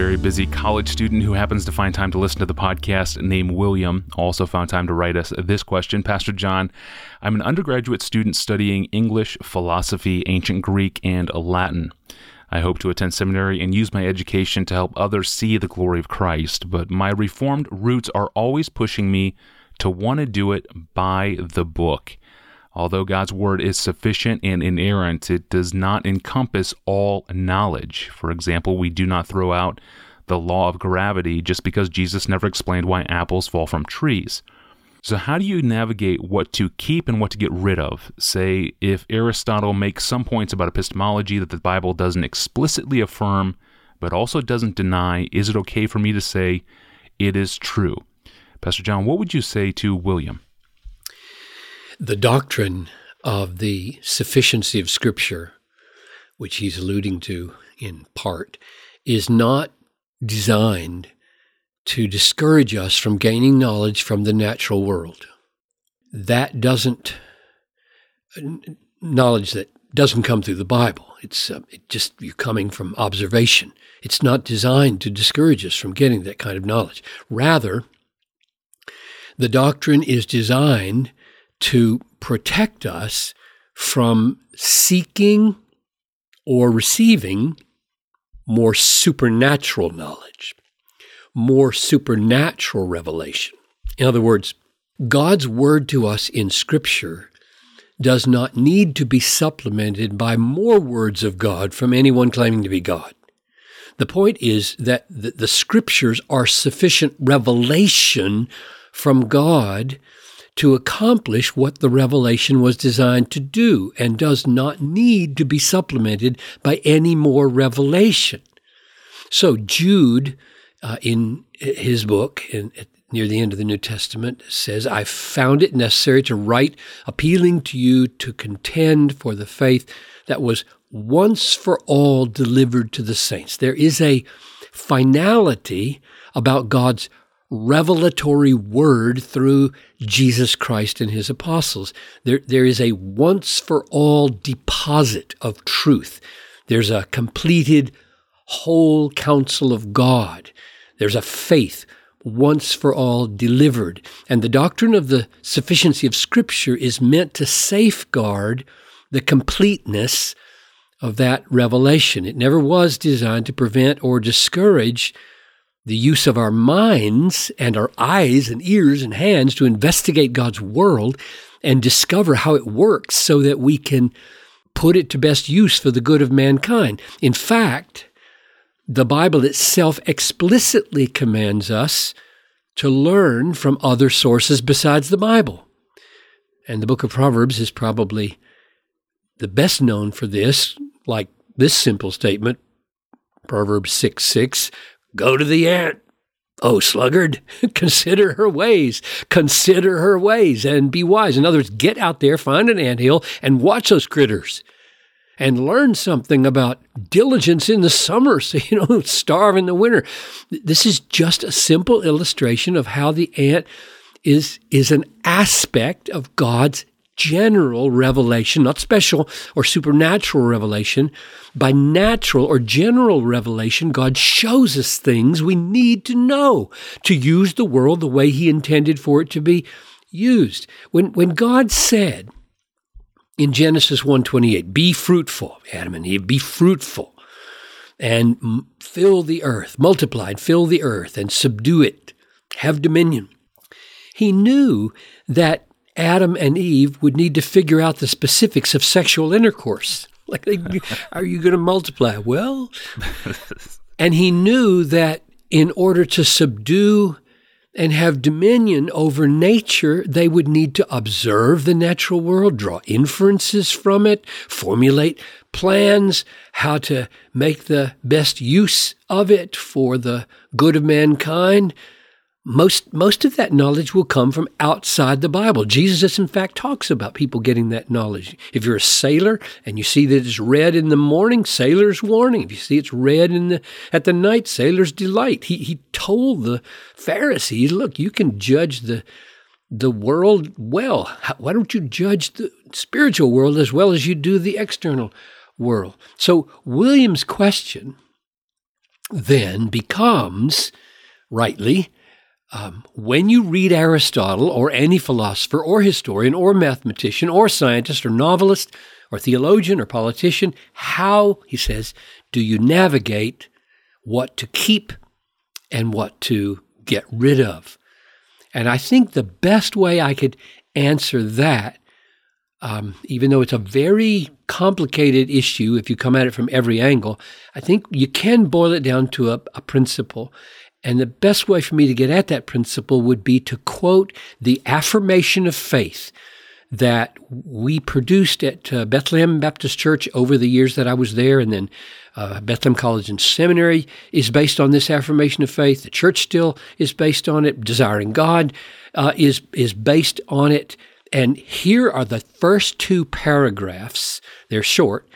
very busy college student who happens to find time to listen to the podcast named William also found time to write us this question. Pastor John, I'm an undergraduate student studying English, philosophy, ancient Greek, and Latin. I hope to attend seminary and use my education to help others see the glory of Christ, but my Reformed roots are always pushing me to want to do it by the book. Although God's word is sufficient and inerrant, it does not encompass all knowledge. For example, we do not throw out the law of gravity just because Jesus never explained why apples fall from trees. So, how do you navigate what to keep and what to get rid of? Say, if Aristotle makes some points about epistemology that the Bible doesn't explicitly affirm, but also doesn't deny, is it okay for me to say it is true? Pastor John, what would you say to William? The doctrine of the sufficiency of Scripture, which he's alluding to in part, is not designed to discourage us from gaining knowledge from the natural world. That doesn't, knowledge that doesn't come through the Bible. It's uh, it just you're coming from observation. It's not designed to discourage us from getting that kind of knowledge. Rather, the doctrine is designed to protect us from seeking or receiving more supernatural knowledge more supernatural revelation. In other words, God's word to us in Scripture does not need to be supplemented by more words of God from anyone claiming to be God. The point is that the, the Scriptures are sufficient revelation from God to accomplish what the revelation was designed to do and does not need to be supplemented by any more revelation. So Jude uh, in his book, in, near the end of the New Testament, says, I found it necessary to write appealing to you to contend for the faith that was once for all delivered to the saints. There is a finality about God's revelatory word through Jesus Christ and his apostles. There, there is a once for all deposit of truth. There's a completed whole counsel of God. There's a faith once for all delivered. And the doctrine of the sufficiency of Scripture is meant to safeguard the completeness of that revelation. It never was designed to prevent or discourage the use of our minds and our eyes and ears and hands to investigate God's world and discover how it works so that we can put it to best use for the good of mankind. In fact, the Bible itself explicitly commands us to learn from other sources besides the Bible. And the book of Proverbs is probably the best known for this, like this simple statement Proverbs 6 6 Go to the ant, O sluggard, consider her ways, consider her ways, and be wise. In other words, get out there, find an ant hill, and watch those critters and learn something about diligence in the summer so you don't starve in the winter. This is just a simple illustration of how the ant is, is an aspect of God's general revelation, not special or supernatural revelation. By natural or general revelation, God shows us things we need to know to use the world the way He intended for it to be used. When, when God said, in Genesis 1:28, be fruitful, Adam and Eve, be fruitful and fill the earth, multiply and fill the earth and subdue it, have dominion. He knew that Adam and Eve would need to figure out the specifics of sexual intercourse. Like, are you going to multiply? Well, and he knew that in order to subdue and have dominion over nature, they would need to observe the natural world, draw inferences from it, formulate plans, how to make the best use of it for the good of mankind most most of that knowledge will come from outside the Bible. Jesus, in fact, talks about people getting that knowledge. If you're a sailor and you see that it's red in the morning, sailor's warning. If you see it's red in the at the night, sailor's delight. He he told the Pharisees, look, you can judge the the world well. Why don't you judge the spiritual world as well as you do the external world? So William's question then becomes, rightly, um, when you read Aristotle or any philosopher or historian or mathematician or scientist or novelist or theologian or politician, how, he says, do you navigate what to keep and what to get rid of? And I think the best way I could answer that, um, even though it's a very complicated issue if you come at it from every angle, I think you can boil it down to a, a principle. And the best way for me to get at that principle would be to quote the affirmation of faith that we produced at uh, Bethlehem Baptist Church over the years that I was there, and then uh, Bethlehem College and Seminary is based on this affirmation of faith. The church still is based on it. Desiring God uh, is is based on it. And here are the first two paragraphs. They're short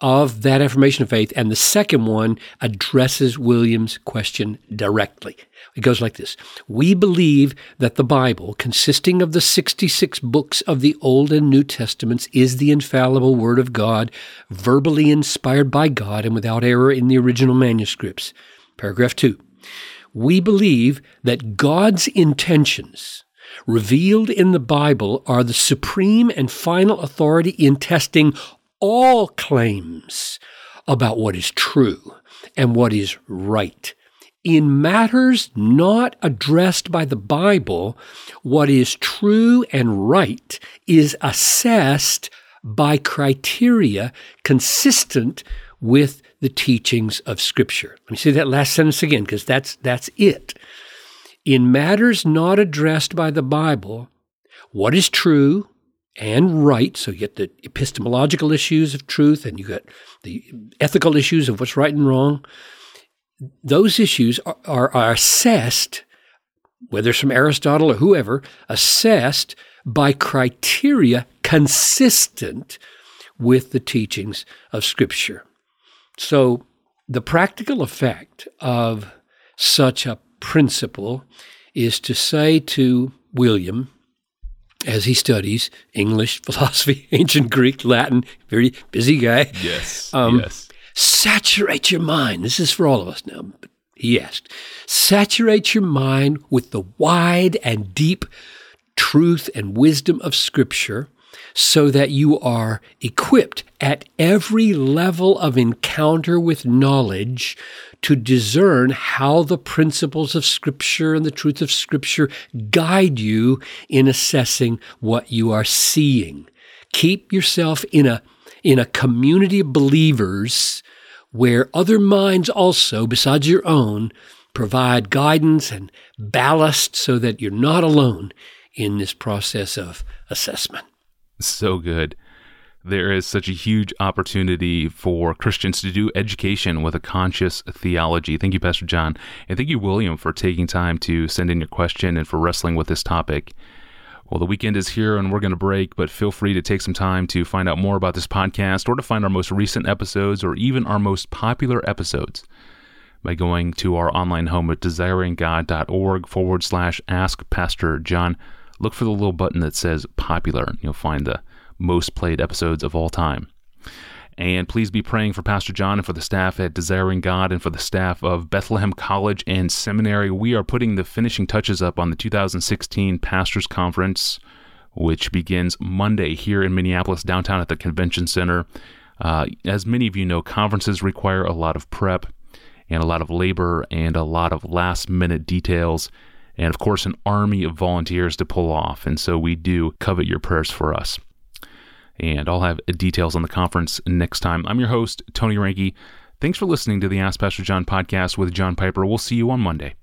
of that affirmation of faith, and the second one addresses William's question directly. It goes like this We believe that the Bible, consisting of the 66 books of the Old and New Testaments, is the infallible Word of God, verbally inspired by God and without error in the original manuscripts. Paragraph 2. We believe that God's intentions revealed in the Bible are the supreme and final authority in testing all claims about what is true and what is right. In matters not addressed by the Bible, what is true and right is assessed by criteria consistent with the teachings of Scripture. Let me say that last sentence again, because that's, that's it. In matters not addressed by the Bible, what is true and right. So you get the epistemological issues of truth and you get the ethical issues of what's right and wrong. Those issues are, are, are assessed, whether it's from Aristotle or whoever, assessed by criteria consistent with the teachings of Scripture. So the practical effect of such a principle is to say to William, as he studies English, philosophy, ancient Greek, Latin, very busy guy. Yes. Um, yes. Saturate your mind. This is for all of us now. But he asked, saturate your mind with the wide and deep truth and wisdom of Scripture so that you are equipped at every level of encounter with knowledge to discern how the principles of Scripture and the truth of Scripture guide you in assessing what you are seeing. Keep yourself in a, in a community of believers where other minds also, besides your own, provide guidance and ballast so that you're not alone in this process of assessment so good. There is such a huge opportunity for Christians to do education with a conscious theology. Thank you, Pastor John. And thank you, William, for taking time to send in your question and for wrestling with this topic. Well, the weekend is here and we're going to break, but feel free to take some time to find out more about this podcast or to find our most recent episodes or even our most popular episodes by going to our online home at desiringgod.org forward slash ask Pastor John look for the little button that says popular. You'll find the most played episodes of all time. And please be praying for Pastor John and for the staff at Desiring God and for the staff of Bethlehem College and Seminary. We are putting the finishing touches up on the 2016 Pastors Conference, which begins Monday here in Minneapolis, downtown at the Convention Center. Uh, as many of you know, conferences require a lot of prep and a lot of labor and a lot of last minute details and of course, an army of volunteers to pull off. And so we do covet your prayers for us. And I'll have details on the conference next time. I'm your host, Tony Reinke. Thanks for listening to the Ask Pastor John podcast with John Piper. We'll see you on Monday.